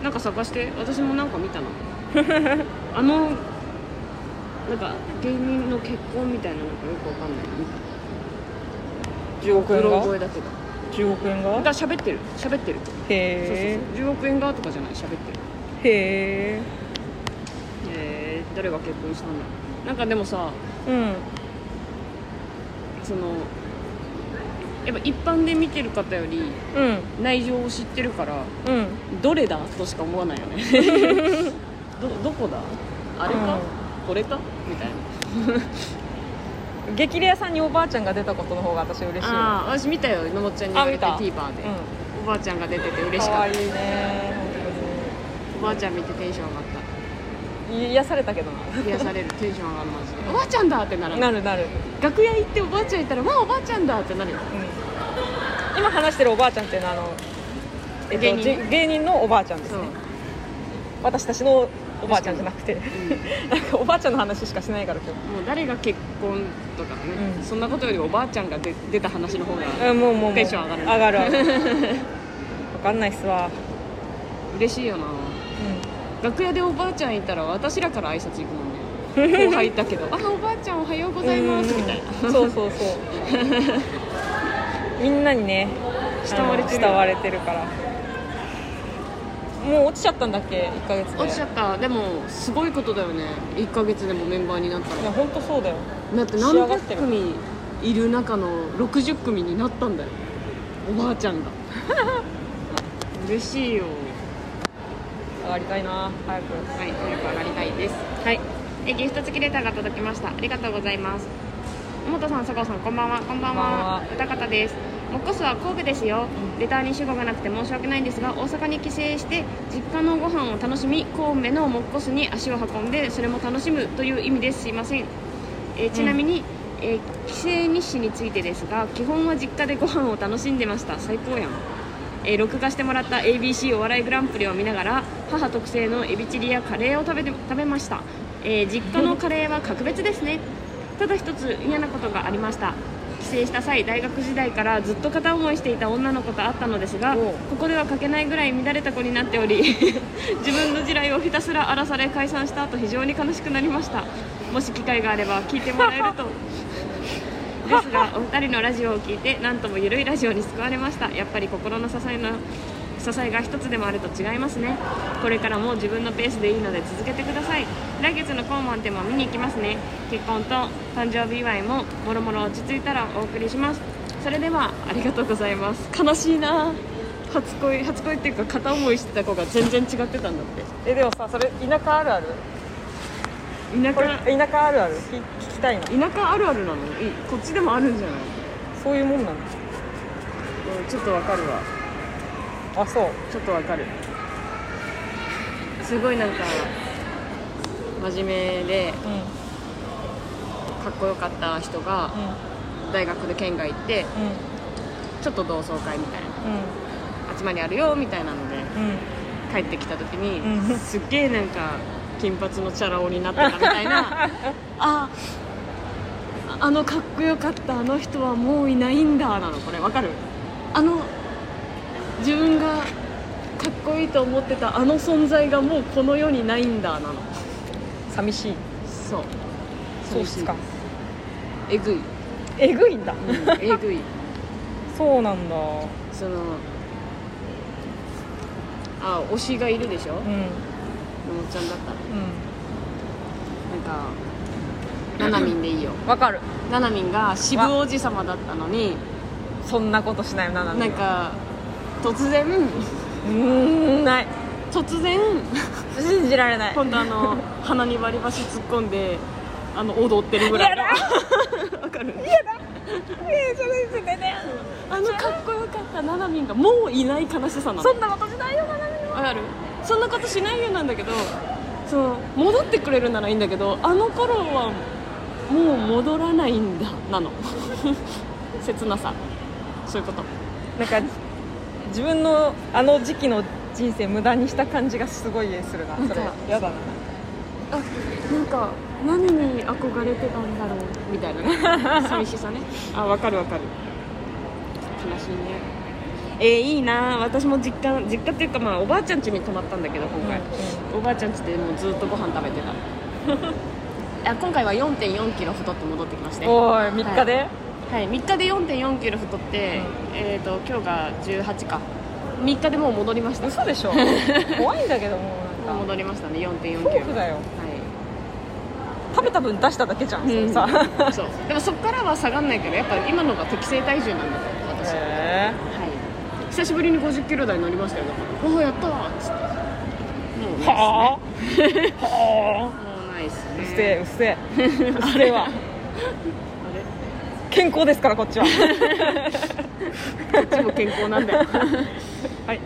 S1: う？なんか探して。私もなんか見たな あのなんか芸人の結婚みたいななんかよくわかんない見た
S2: 10億円が？
S1: 声だけど
S2: 10億円が？
S1: が喋ってる。喋ってる。
S2: へ
S1: そうそうそう。10億円がとかじゃない。喋ってる。
S2: えへ
S1: えー、誰が結婚したんだなんかでもさ
S2: えうん。
S1: そのやっぱ一般で見てる方より
S2: うん。
S1: 内情を知ってるから
S2: うん。
S1: どれだとしか思わないよね。どどこだ？あれか、
S2: うん。
S1: これか？みたいな。
S2: 激レアさんにおばあちゃんが出たことの方が私嬉しい。
S1: ああ私見たよ。のもっちゃんに言われて TVer
S2: た
S1: で、
S2: う
S1: おばあちゃんが出てて嬉
S2: ん
S1: しかった。
S2: いいね。
S1: おばあちゃん見てテンション上がっ
S2: 本当に癒されたけどな。
S1: た癒される。テンション上がるマジで。おばあちゃんだってなる
S2: なるなる、
S1: 楽屋行っておばあちゃんいたらわあおばあちゃんだってなるよ。
S2: うん、今話してるおばあちゃんっていうのはあの、えっと、
S1: 芸人。
S2: じ芸人のおばあちゃんですね、私たちのおばあちゃんじゃなくて。
S1: うん。
S2: なんかおばあちゃんの話しかしないから今
S1: もう誰が結婚とかね、
S2: うん。
S1: そんなことよりおばあちゃんが出出た話の方が
S2: もうもう
S1: テンション上がる。
S2: 上がる分 かんないっすわ、
S1: 嬉しいよな。
S2: う
S1: 楽屋でおばあちゃんいたら私らから挨拶行くもんね。後輩だけど「あおばあちゃんおはようございます」みたいな。
S2: そうそうそう みんなにね
S1: 慕われてる。
S2: われてるから。もう落ちちゃったんだっけ？1ヶ月で。
S1: 落ちちゃった。でもすごいことだよね。1ヶ月でもメンバーになったら
S2: いや本当そうだよ。
S1: だって
S2: 仕上
S1: 何
S2: がってる
S1: 百組いる中の60組になったんだよ。おばあちゃんが。嬉しいよ。
S2: 上がりたいな。早く。
S1: はい早く上がりたいです。
S2: はい。
S1: えギフト付きレターが届きました。ありがとうございます。本さん佐川さんこんばんは。こんばん
S2: こんばん
S1: は。
S2: は
S1: 歌方ですもっこすは神戸ですよ、レターに主語がなくて申し訳ないんですが大阪に帰省して実家のご飯を楽しみ神戸のもっこすに足を運んでそれも楽しむという意味ですすいません、えーちなみに、えー帰省日誌についてですが基本は実家でご飯を楽しんでました。最高やん。えー録画してもらった ABC お笑いグランプリを見ながら母特製のエビチリやカレーを食べて食べました、えー実家のカレーは格別ですね。ただ一つ嫌なことがありました帰省した際大学時代からずっと片思いしていた女の子と会ったのですがここでは書けないぐらい乱れた子になっており 自分の地雷をひたすら荒らされ解散した後非常に悲しくなりました。もし機会があれば聞いてもらえると。ですがお二人のラジオを聞いて何ともゆるいラジオに救われました。やっぱり心の支えの支えが一つでもあると違いますね。これからも自分のペースでいいので続けてください。来月のコーマンテも見に行きますね。結婚と誕生日祝いももろもろ落ち着いたらお送りします。それではありがとうございます。悲しいな。初恋初恋っていうか片思いしてた子が全然違ってたんだって。
S2: えでもさそれ田舎あるある？
S1: 田舎。
S2: 田舎あるある？聞聞きたいな。
S1: 田舎あるあるなの？い。こっちでもあるんじゃない？
S2: そういうもんなの？
S1: うんちょっとわかるわ
S2: あそう。
S1: ちょっとわかる。すごいなんか真面目で
S2: うんうん
S1: かっこよかった人が大学で県外行って
S2: う
S1: ちょっと同窓会みたいな。集まりあるよみたいなので
S2: んうん。
S1: 帰ってきた時に、
S2: うん。
S1: すっげえなんか金髪のチャラ男になってたみたいな。ああのかっこよかったあの人はもういないんだなのこれわかる？あの自分がかっこいいと思ってたあの存在がもうこの世にないんだなの。
S2: 寂しい。
S1: そう。
S2: そうっすか。
S1: えぐい、
S2: えぐいんだ。
S1: うん、えぐい。
S2: そうなんだ。
S1: そのあ推しがいるでしょ、
S2: うん。
S1: のもっちゃんだったら。
S2: う
S1: なんかななみんでいいよ。
S2: ん わかる。
S1: ななみんが渋王子様だったのに。
S2: そんなことしないよななん
S1: なんか突然。
S2: うーんない。
S1: 突然。
S2: 信じられない。
S1: 今度あの鼻に割り箸突っ込んであの踊ってるぐらい わかる。
S2: えそれですね。
S1: あのかっこよかった。ななみんがもういない悲しさなの。
S2: そんなことしないよななみ
S1: わかる。そんなことしないよなんだけどその戻ってくれるならいいんだけどあの頃はもう戻らないんだなの。切なさ。そういうこと。
S2: なんか自分のあの時期の人生無駄にした感じがすごいするな。それ
S1: なんか
S2: やだな。
S1: あなんか何に憧れてたんだろう？みたいなね。寂しさね。あ分かる分かる。悲しいね。えー、いいな。私も実家実家っていうかまあおばあちゃん家に泊まったんだけど今回、おばあちゃん家でもうずっとご飯食べてた。あ今回は4 4キロ太って戻ってきまして。
S2: おい3日で、
S1: はい、3日で4 4キロ太って、えー、と今日が18か。3日でもう戻りました。も
S2: 嘘でしょ。怖いんだけどもう
S1: う
S2: なんか。
S1: 戻りましたね4 4キロ。
S2: 恐怖だよ。
S1: はい。
S2: 食べた分出しただけじゃん、
S1: うん。
S2: そ
S1: そう。でもそこからは下がんないけどやっぱ今のが適正体重なんだと私、は。い、
S2: へ
S1: 久しぶりに5 0キロ台乗りましたよ。だからおおやったわっつって。もう
S2: え
S1: ない
S2: はあ。は
S1: もうないっすね。
S2: あ うっせえうっせえ。うっせえわ
S1: あ
S2: 健康ですからこっちは。
S1: れこっちも健康なんだよ。
S2: はい。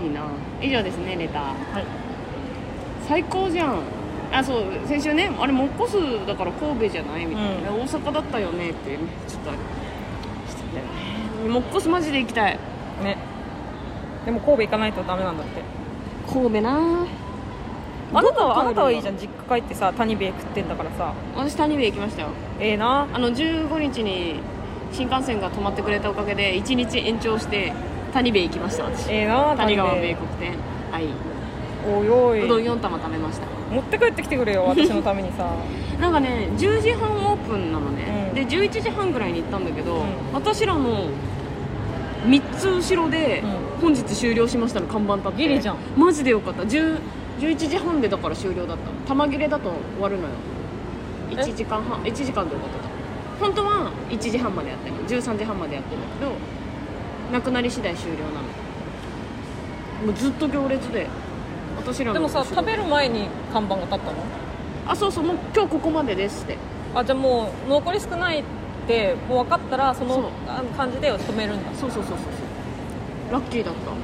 S1: い。いな。以上ですねレタ。ー
S2: はい。
S1: 最高じゃん。あそう先週ねあれモッコスだから神戸じゃない？みたいな、
S2: うん。
S1: 大阪だったよねってちょっとしてたよね。モッコスマジで行きたい。
S2: ね。でも神戸行かないとダメなんだって。
S1: 神戸な
S2: あなたはあなたはいいじゃん。実家帰ってさ谷兵衛食ってんだからさ。
S1: 私谷部行きましたよ。
S2: ええな。
S1: あの15日に新幹線が止まってくれたおかげで1日延長して谷部行きました私。
S2: ええな
S1: 谷川
S2: 兵衛
S1: 米国店。はい。
S2: おいおい。う
S1: どん4玉食べました。
S2: 持って帰ってきてくれよ 私のためにさ。
S1: なんかね10時半オープンなのね、
S2: うん。
S1: で11時半ぐらいに行ったんだけど、
S2: ん。
S1: 私らの3つ後ろで
S2: う
S1: 本日終了しましたの看板立って。
S2: ギリじゃん。
S1: マジでよかった。10 11時半でだから終了だった。玉切れだと終わるのよ。
S2: え
S1: ？1時間半。1時間で終わってた。本当は1時半までやってる13時半までやってるんだけどなくなり次第終了なの。もうずっと行列で私らの
S2: でもさ食べる前に看板が立ったの？
S1: あそうそう。もう今日ここまでですって。
S2: あじゃあもう残り少ないってもう分かったらその感じで止めるんだ。
S1: そうそうそうそうそう。ラッキーだった。
S2: へ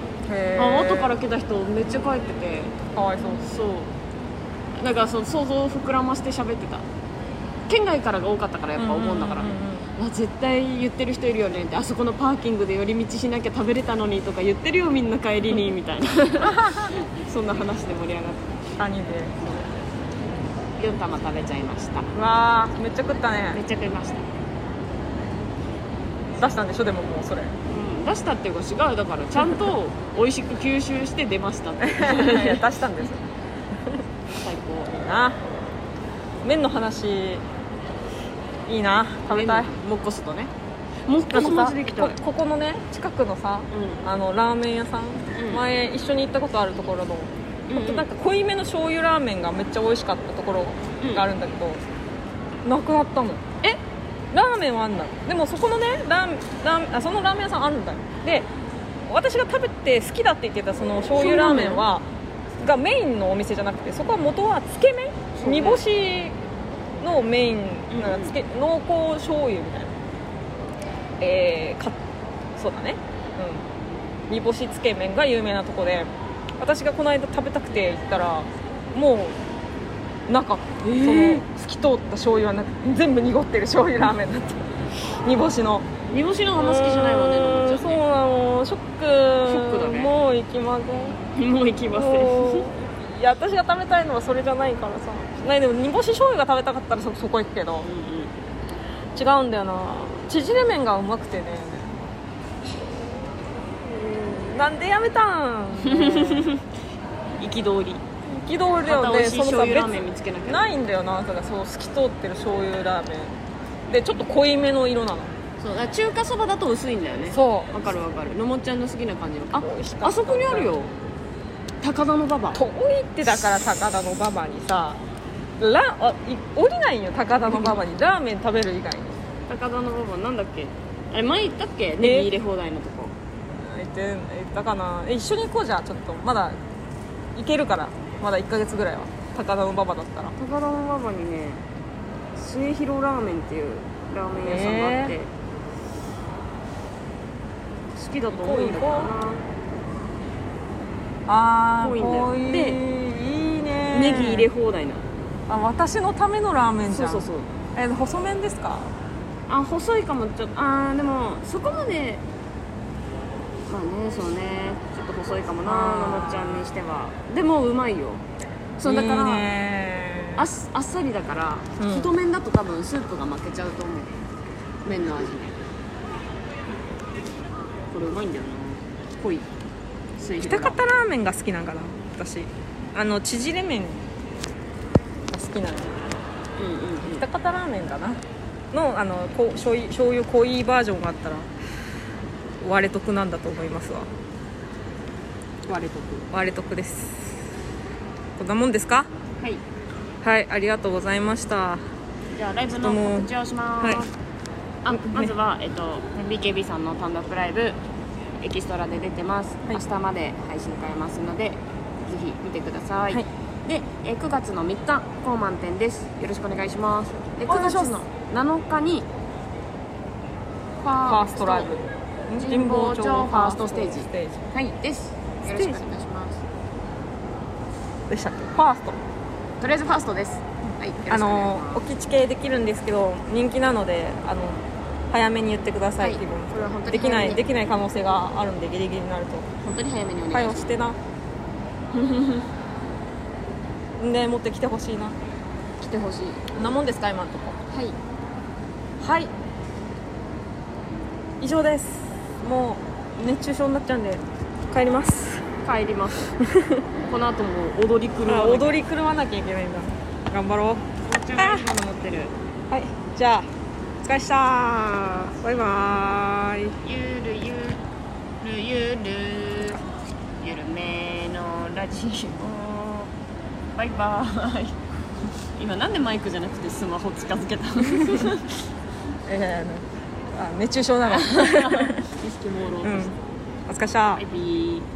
S1: あ後から来た人めっちゃ帰ってて。
S2: かわいそう。
S1: そう。だからそう想像を膨らまして喋ってた。県外からが多かったからやっぱ思うんだから、
S2: うんうんうん
S1: あ絶対言ってる人いるよねって。あそこのパーキングで寄り道しなきゃ食べれたのにとか言ってるよみんな帰りにみたいな。そんな話で盛り上がって。
S2: 谷で
S1: 4玉食べちゃいました。
S2: うわーめっちゃ食った
S1: めっ
S2: ね
S1: ちゃ食いました。
S2: 出したんでしょでももうそれ。
S1: うん、出したっていうか違うだからちゃんと美味しく吸収して出ましたって。
S2: いや出したんです
S1: 最高。
S2: いいな。麺の話いいな。食べたい。
S1: モッコスとね。モッコス
S2: あのさ
S1: マジできた。い
S2: こここのね近くのさ
S1: うん。
S2: あのラーメン屋さん、
S1: うん。
S2: 前一緒に行ったことあるところの、
S1: うんうん。
S2: なんか濃いめの醤油ラーメンがめっちゃ美味しかったところがあるんだけど、なくなったの。
S1: え？
S2: ラーメンはあんだでもそこのねラーあそのラーメン屋さんあるんだよ。で私が食べて好きだって言ってたその醤油ラーメンはがメインのお店じゃなくてそこは元はつけ麺、煮干しのメイン
S1: うん。
S2: なんかつけ、濃厚醤油みたいな。えー、かそうだね。うん。煮干しつけ麺が有名なとこで私がこの間食べたくて行ったらもうなんか、
S1: えー。
S2: その透き通った醤油はなく全部濁ってる醤油ラーメンだった。煮干しの。
S1: 煮干しのあんま好きじゃないわねのもちゃん
S2: そうなの。ショックシ
S1: ョックだね。
S2: もう行きません。
S1: もう行きません
S2: いや私が食べたいのはそれじゃないからさ。ないでも煮干し醤油が食べたかったらそそこ行くけど。
S1: うんうん。
S2: 違うんだよな。縮れ麺がうまくてね。うん。なんでやめたん？
S1: 憤り
S2: 憤りだ
S1: また。
S2: よねそのさ
S1: 醤油ラーメン見つけな
S2: いんだよな。だからそう透き通ってる醤油ラーメン。でちょっと濃いめの色なの。
S1: そう。中華そばだと薄いんだよね。
S2: そう。
S1: わかるわかる。のもっちゃんの好きな感じの。ああそこにあるよ。高田の馬場。
S2: 遠いってだから高田の馬場にさラあい降りないよ高田の馬場に。ラーメン食べる以外に。
S1: 高田の馬場なんだっけ？あれ前行ったっけ？ネギ入れ放題のとこ。
S2: 行って行ったかな？え一緒に行こうじゃあちょっと。まだ行けるからまだ1ヶ月ぐらいは。高田の馬場だったら。
S1: 高田の馬場にね末広ラーメンっていうラーメン屋さんがあって、
S2: へ
S1: 好きだと思うんだけどな。
S2: あ
S1: 濃いんだよ。で
S2: いいね。
S1: ネギ入れ放題なの。
S2: あ私のためのラーメンじゃん。
S1: そうそうそう。
S2: え細麺ですか？
S1: あ細いかも。ちょっとあーでもそこまで。まあねそうねちょっと細いかもなのもっちゃんにしては。でもうまいよ。そうだからあっあっさりだから、
S2: うん。
S1: 太麺だと多分スープが負けちゃうと思う。麺の味。にこれうまいんだよな。濃い。水
S2: 北方ラーメンが好きなんかな私。あの縮れ麺が好きなの
S1: うんうんうん。
S2: 北方ラーメンかな。のあのこう醤油醤油濃いバージョンがあったら割れ得なんだと思いますわ
S1: 割れとく。
S2: 割れ得です。こんなもんですか？
S1: はい。
S2: はいありがとうございました。
S1: じゃあライブの告知をします、
S2: はい。
S1: あまずは、えっと、BKB さんの単独ライブエキストラで出てます、
S2: はい。
S1: 明日まで配信変えますのでぜひ見てください、
S2: はい。
S1: でえ9月の3日高満点です。よろしくお願いします。で9
S2: お願いします。
S1: 月の7日にファ
S2: ーストライブ。
S1: 神保町ファーストステージ。
S2: ステージ。
S1: はいですよろしくお願いします。
S2: でしたっけ？ファースト。
S1: とりあえずファーストです。はい
S2: あの
S1: ます。
S2: 置き地系できるんですけど人気なのであの早めに言ってください、
S1: はいこれは本当に
S2: できないできない可能性があるんでギリギリになると。
S1: 本当に早めにお願いします、
S2: してな。で持ってきてほしいな。
S1: 来てほしい。
S2: こんなもんですか今のとこ。
S1: はい。
S2: はい。以上です。もう熱中症になっちゃうんで帰ります
S1: 帰ります。この後も踊り狂
S2: あ
S1: わなきゃ
S2: 踊り狂わなきゃいけないんだ。頑張ろう。はい。じゃあお疲れっしたバイバーイ。
S1: ゆるゆるゆるゆるめのラジオ。バイバーイ。今なんでマイクじゃなくてスマホ近づけたの？意 識
S2: えー、あ熱中症なの
S1: 朦朧として、
S2: うん。お疲れっした
S1: バイビー